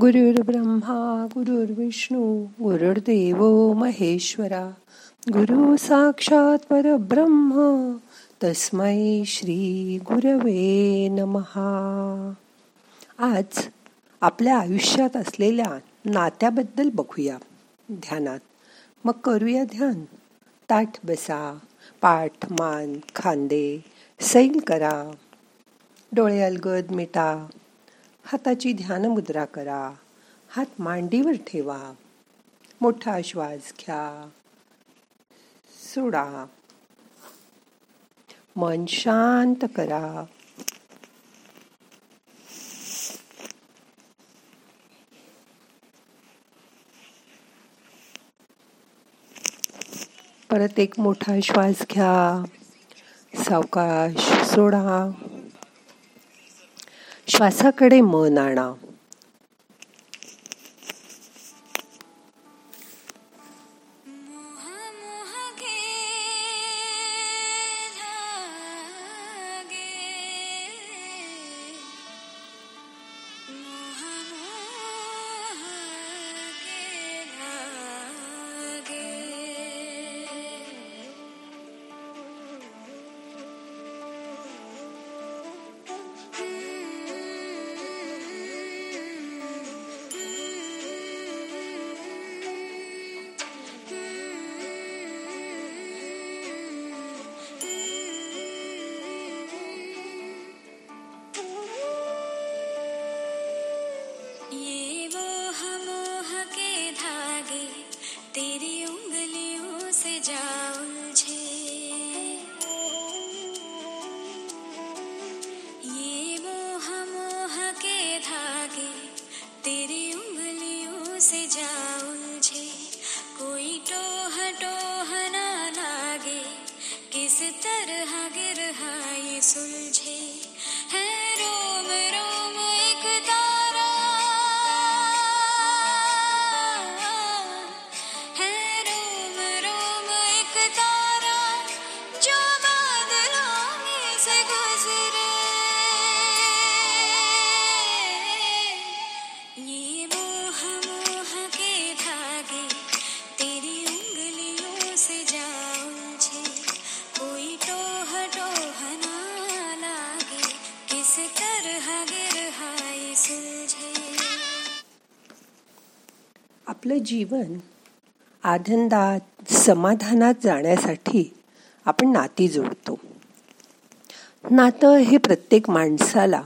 गुरुर् ब्रह्मा गुरुर्विष्णू गुरुर्देव महेश्वरा गुरु साक्षात परब्रह्म तस्मै श्री गुरवे नमहा आज आपल्या आयुष्यात असलेल्या नात्याबद्दल बघूया ध्यानात. मग करूया ध्यान. ताठ बसा पाठ मान खांदे सैल करा. डोळे अलगद मिटा. हाताची ध्यान मुद्रा करा. हात मांडीवर ठेवा. मोठा श्वास घ्या. सोडा. मन शांत करा. परत एक मोठा श्वास घ्या. सावकाश सोडा. श्वासाकडे मन आणा. आपलं जीवन आनंदात समाधानात जाण्यासाठी आपण नाती जोडतो. नातं हे प्रत्येक माणसाला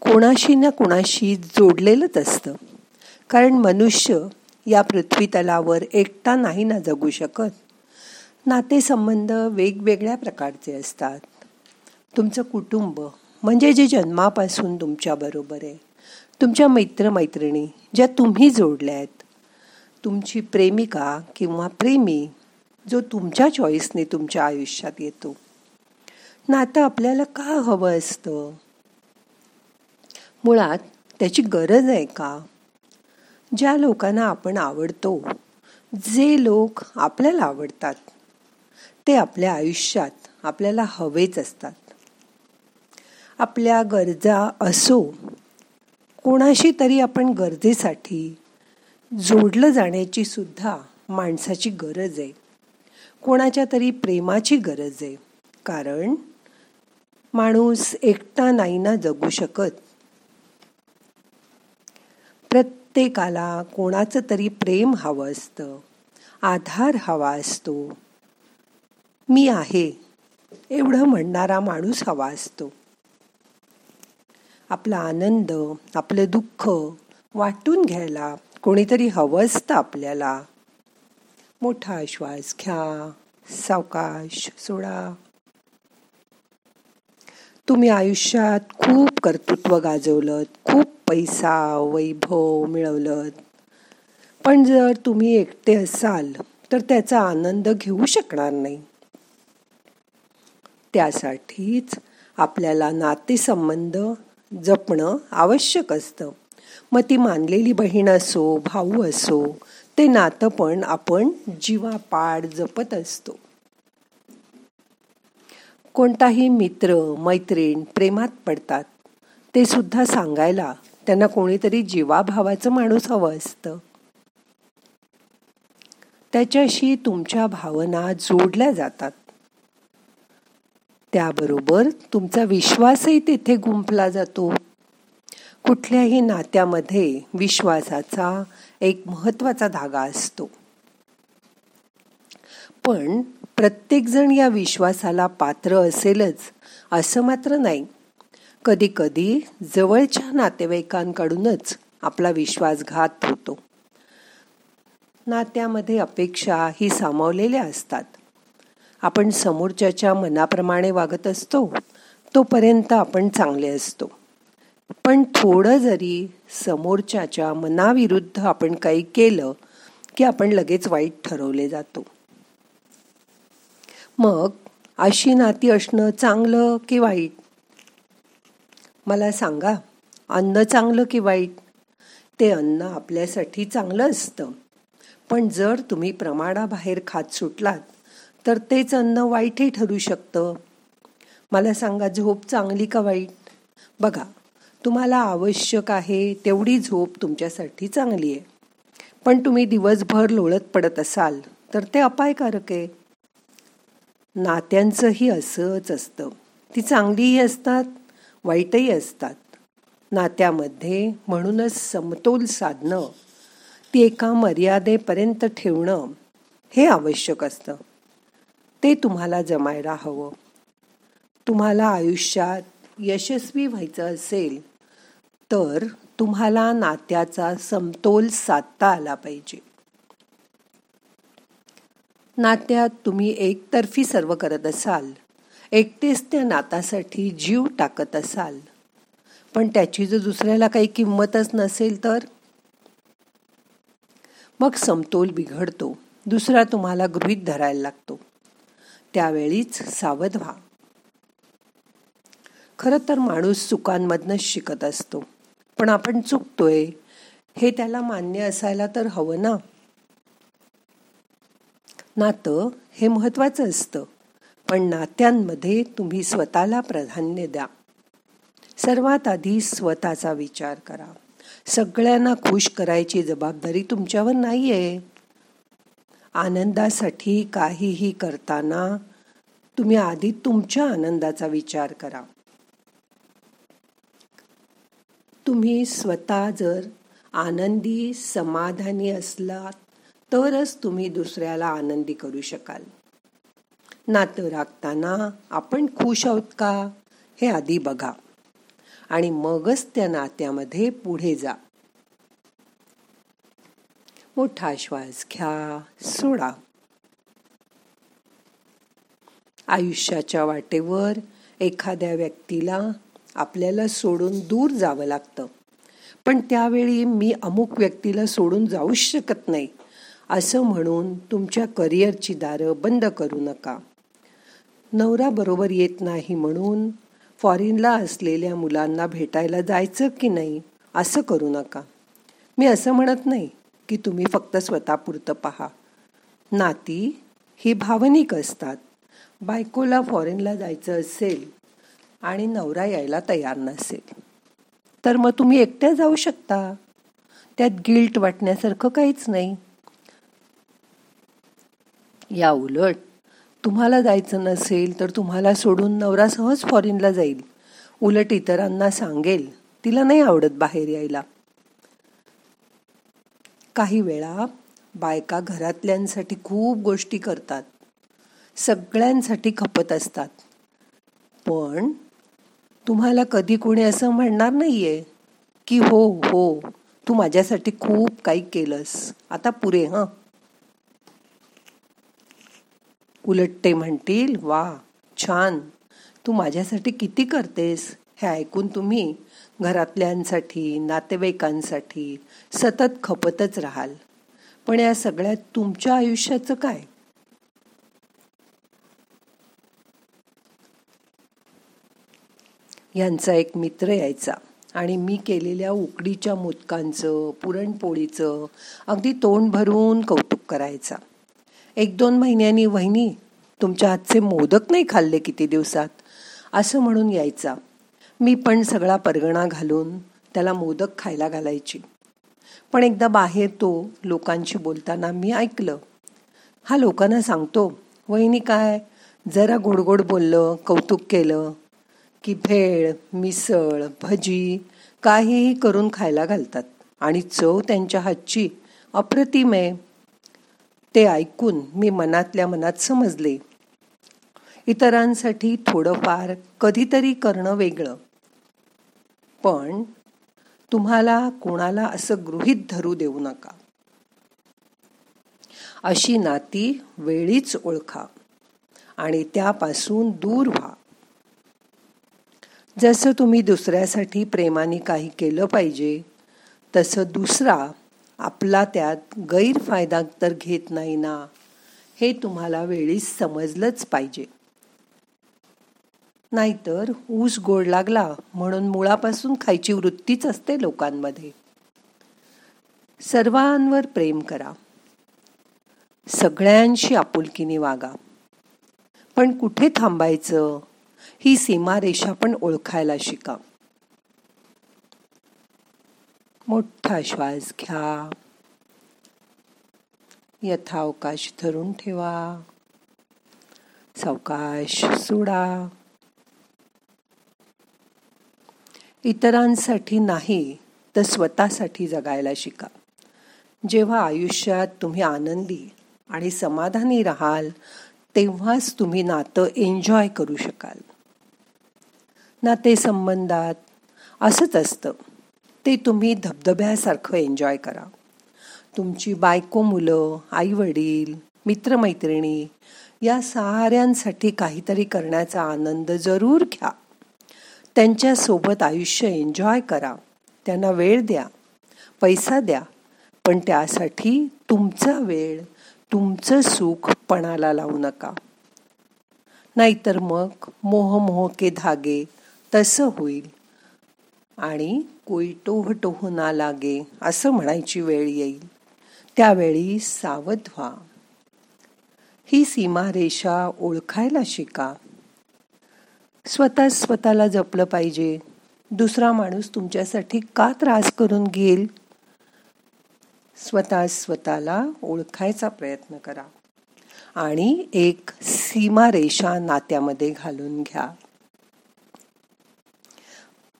कोणाशी ना कोणाशी जोडलेलंच असतं. कारण मनुष्य या पृथ्वी तलावर एकटा नाही ना जगू शकत. नातेसंबंध वेगवेगळ्या प्रकारचे असतात. तुमचं कुटुंब म्हणजे जे जन्मापासून तुमच्याबरोबर आहे. तुमच्या मैत्रमैत्रिणी ज्या तुम्ही जोडल्या आहेत. तुमची प्रेमिका किंवा प्रेमी जो तुमच्या चॉईसने तुमच्या आयुष्यात येतो. नातं आपल्याला का हवं असतं? मुळात त्याची गरज आहे का? ज्या लोकांना आपण आवडतो जे लोक आपल्याला आवडतात ते आपल्या आयुष्यात आपल्याला हवेच असतात. आपल्या गरजा असो कोणाशी तरी आपण गरजेसाठी जोडलं जाण्याची सुद्धा माणसाची गरज आहे. कोणाच्या तरी प्रेमाची गरज आहे. कारण माणूस एकटा नाही ना जगू शकत. प्रत्येकाला कोणाचं तरी प्रेम हवं असतं आधार हवा असतो. मी आहे एवढं म्हणणारा माणूस हवा असतो. आपला आनंद आपलं दुःख वाटून घ्यायला कोणीतरी हवं असतं आपल्याला. मोठा श्वास घ्या सावकाश सोडा. तुम्ही आयुष्यात खूप कर्तृत्व गाजवलं खूप पैसा वैभव मिळवलं पण जर तुम्ही एकटे असाल तर त्याचा आनंद घेऊ शकणार नाही. त्यासाठीच आपल्याला नातेसंबंध जपणं आवश्यक असतं. मग ती मानलेली बहीण असो भाऊ असो ते नातं पण आपण जीवापाड जपत असतो. कोणताही मित्र मैत्रीण प्रेमात पडतात. ते सुद्धा सांगायला त्यांना कोणीतरी जीवाभावाचं माणूस हवं असतं. त्याच्याशी तुमच्या भावना जोडल्या जातात. त्याबरोबर तुमचा विश्वासही तिथे गुंफला जातो. कुठल्याही नात्यामध्ये विश्वासाचा एक महत्त्वाचा धागा असतो. पण प्रत्येकजण या विश्वासाला पात्र असेलच असं मात्र नाही. कधी कधी जवळच्या नातेवाईकांकडूनच आपला विश्वासघात होतो. नात्यामध्ये अपेक्षा ही सामावलेल्या असतात. आपण समोरच्याच्या मनाप्रमाणे वागत असतो तोपर्यंत आपण चांगले असतो. पण थोडं जरी समोरच्याच्या मनाविरुद्ध आपण काही केलं की आपण लगेच वाईट ठरवले जातो. मग अशी नाती असणं चांगलं की वाईट? मला सांगा अन्न चांगलं की वाईट? ते अन्न आपल्यासाठी चांगलं असतं. पण जर तुम्ही प्रमाणाबाहेर खात सुटलात तर तेच अन्न वाईटही ठरू शकतं. मला सांगा झोप चांगली का वाईट? बघा तुम्हाला आवश्यक आहे तेवढी झोप तुमच्यासाठी चांगली आहे. पण तुम्ही दिवसभर लोळत पडत असाल तर ते अपायकारक आहे. नात्यांचंही असंच असतं. ती चांगलीही असतात वाईटही असतात. नात्यामध्ये म्हणूनच समतोल साधणं ती एका मर्यादेपर्यंत ठेवणं हे आवश्यक असतं. ते तुम्हाला जमायला हवं. तुम्हाला आयुष्यात यशस्वी व्हायचं असेल तर तुम्हाला नात्याचा समतोल साधता आला पाहिजे. नात्यात तुम्ही एकतर्फी सर्व करत असाल एकटेच त्या नातासाठी जीव टाकत असाल पण त्याची जर दुसऱ्याला काही किंमतच नसेल तर? मग समतोल बिघडतो दुसरा तुम्हाला गृहीत धरायला लागतो. त्यावेळीच सावध व्हा. खर तर माणूस चुकांमधनच शिकत असतो. पण आपण चुकतोय हे त्याला मान्य असायला तर हवं ना? नातं हे महत्वाचं असतं. पण नात्यांमध्ये तुम्ही स्वतःला प्राधान्य द्या. सर्वात आधी स्वतःचा विचार करा. सगळ्यांना खुश करायची जबाबदारी तुमच्यावर नाहीये. आनंदासाठी काहीही करताना तुम्ही आधी तुमच्या आनंदाचा विचार करा. तुम्ही स्वतः जर आनंदी समाधानी असलात तरच तुम्ही दुसऱ्याला आनंदी करू शकाल. नातं राखताना आपण खुश आहोत का हे आधी बघा. आणि मगच त्या नात्यामध्ये पुढे जा. मोठा श्वास घ्या सोडा. आयुष्याच्या वाटेवर एखाद्या व्यक्तीला आपल्याला सोडून दूर जावं लागतं. पण त्यावेळी मी अमुक व्यक्तीला सोडून जाऊ शकत नाही. असं म्हणून तुमच्या करिअरची दारं बंद करू नका. नवरा बरोबर येत नाही म्हणून फॉरेनला असलेल्या मुलांना भेटायला जायचं की नाही असं करू नका. मी असं म्हणत नाही. की तुम्ही फक्त स्वतःपुरतं पहा. नाती ही भावनिक असतात. बायकोला फॉरेनला जायचं असेल आणि नवरा यायला तयार नसेल तर मग तुम्ही एकट्या जाऊ शकता. त्यात गिल्ट वाटण्यासारखं काहीच नाही. या उलट तुम्हाला जायचं नसेल तर तुम्हाला सोडून नवरा सहज फॉरेनला जाईल. उलट इतरांना सांगेल तिला नाही आवडत बाहेर यायला. काही वेळा बायका घरातल्यांसाठी खूप गोष्टी करतात. सगळ्यांसाठी खपत असतात. पण तुम्हाला कधी कोणी असं म्हणणार नाहीये की हो हो तू माझ्यासाठी खूप काही केलंस. आता पुरे हं. उलट ते म्हणतील वा छान. तू माझ्यासाठी किती करतेस? हे ऐकून तुम्ही? घरातल्यांसाठी नातेवाईकांसाठी सतत खपतच राहाल. पण या सगळ्यात तुमच्या आयुष्याचं काय? यांचा एक मित्र यायचा आणि मी केलेल्या उकडीच्या मोदकांचं पुरणपोळीचं अगदी तोंड भरून कौतुक करायचा. एक दोन महिन्यांनी वहिनी तुमच्या हातचे मोदक नाही खाल्ले किती दिवसात? असं म्हणून यायचा. मी पण सगळा परगणा घालून त्याला मोदक खायला घालायची. पण एकदा बाहेर तो लोकांशी बोलताना मी ऐकलं. हा लोकांना सांगतो वहिनी काय जरा गोडगोड बोललं कौतुक केलं की भेळ मिसळ भजी काहीही करून खायला घालतात आणि चव त्यांच्या हातची अप्रतिम आहे ते ऐकून मी मनातल्या मनात समजले. इतरांसाठी थोडंफार कधीतरी करणं वेगळं. पण तुम्हाला कोणाला असं गृहित धरू देऊ नका. अशी नाती वेळीच ओळखा आणि त्यापासून दूर व्हा. जसं तुम्ही दुसऱ्यासाठी प्रेमाने काही केलं पाहिजे तसं दुसरा आपला त्यात गैरफायदा तर घेत नाही ना हे तुम्हाला वेळीच समजलंच पाहिजे. नाहीतर ऊस गोड लागला म्हणून मुळापासून खायची वृत्तीच असते लोकांमध्ये. सर्वांवर प्रेम करा. सगळ्यांशी आपुलकीने वागा. पण कुठे थांबायचं? ही सीमारेषा पण ओळखायला शिका. मोठा श्वास घ्या. यथावकाश धरून ठेवा. सावकाश सोडा. इतरांसाठी नाही तर स्वतःसाठी जगायला शिका. जेव्हा आयुष्यात तुम्ही आनंदी आणि समाधानी राहाल तेव्हाच तुम्ही नातं एन्जॉय करू शकाल. नाते संबंधात असंच असतं. ते तुम्ही धबधब्यासारखं एन्जॉय करा. तुमची बायको मुलं आईवडील मित्रमैत्रिणी या साऱ्यांसाठी काहीतरी करण्याचा आनंद जरूर घ्या. त्यांच्यासोबत आयुष्य एन्जॉय करा. त्यांना वेळ द्या. पैसा द्या. पण त्यासाठी तुमचा वेळ तुमचं सुख पणाला लावू नका. नाहीतर मग मोह के धागे तसं होईल. आणि कोई टोह टोह ना लागे असं म्हणायची वेळ येईल. त्यावेळी सावध व्हा. ही सीमारेषा ओळखायला शिका. स्वतः स्वतःला जपलं पाहिजे. दुसरा माणूस तुमच्यासाठी का त्रास करून घेईल? स्वतः स्वतःला ओळखायचा प्रयत्न करा. आणि एक सीमारेषा नात्यामध्ये घालून घ्या.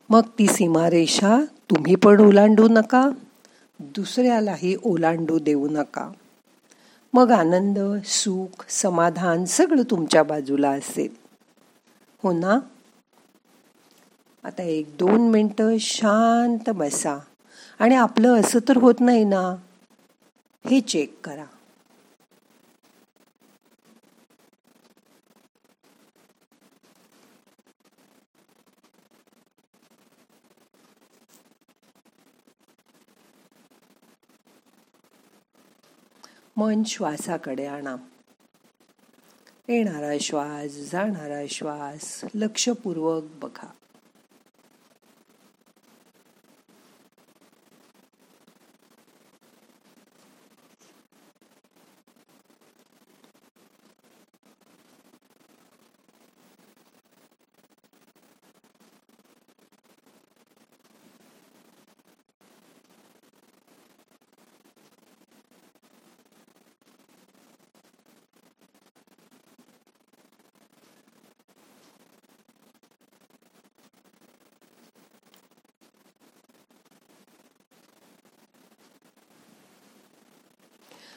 मग ती सीमारेषा तुम्ही पण ओलांडू नका. दुसऱ्यालाही ओलांडू देऊ नका. मग आनंद सुख समाधान सगळं तुमच्या बाजूला असेल. हो ना? आता एक दोन मिनटं शांत बसा. आणि आपलं असं तर होत नाही ना. हे चेक करा. मन श्वासाकडे आणा. येणारा श्वास जाणारा श्वास लक्षपूर्वक बघा.